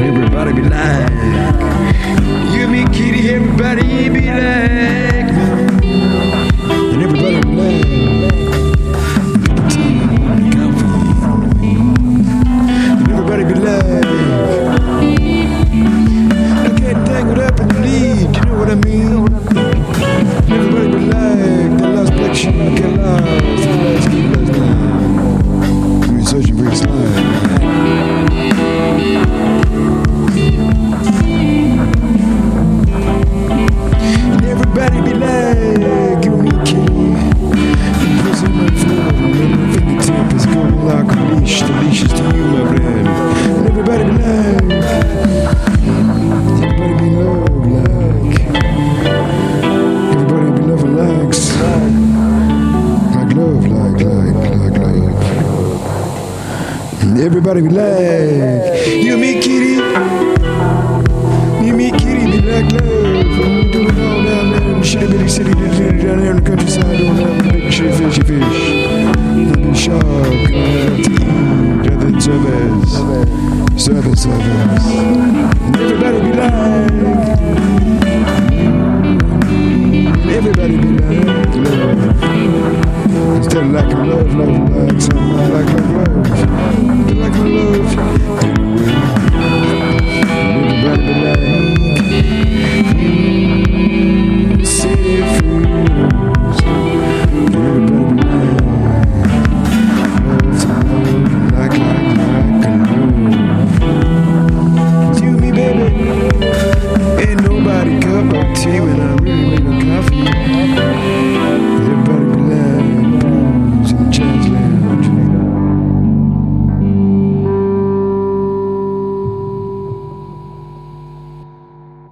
Everybody be like, you me, kitty, everybody be like, My to you, my friend. And everybody be everybody be love like. Everybody be love. Like love, like, like, like, everybody I don't have a big fishy fishy fish. Little shark, gathered service, service, service. Everybody be like, everybody be like, love. Instead of like love, love, love, love.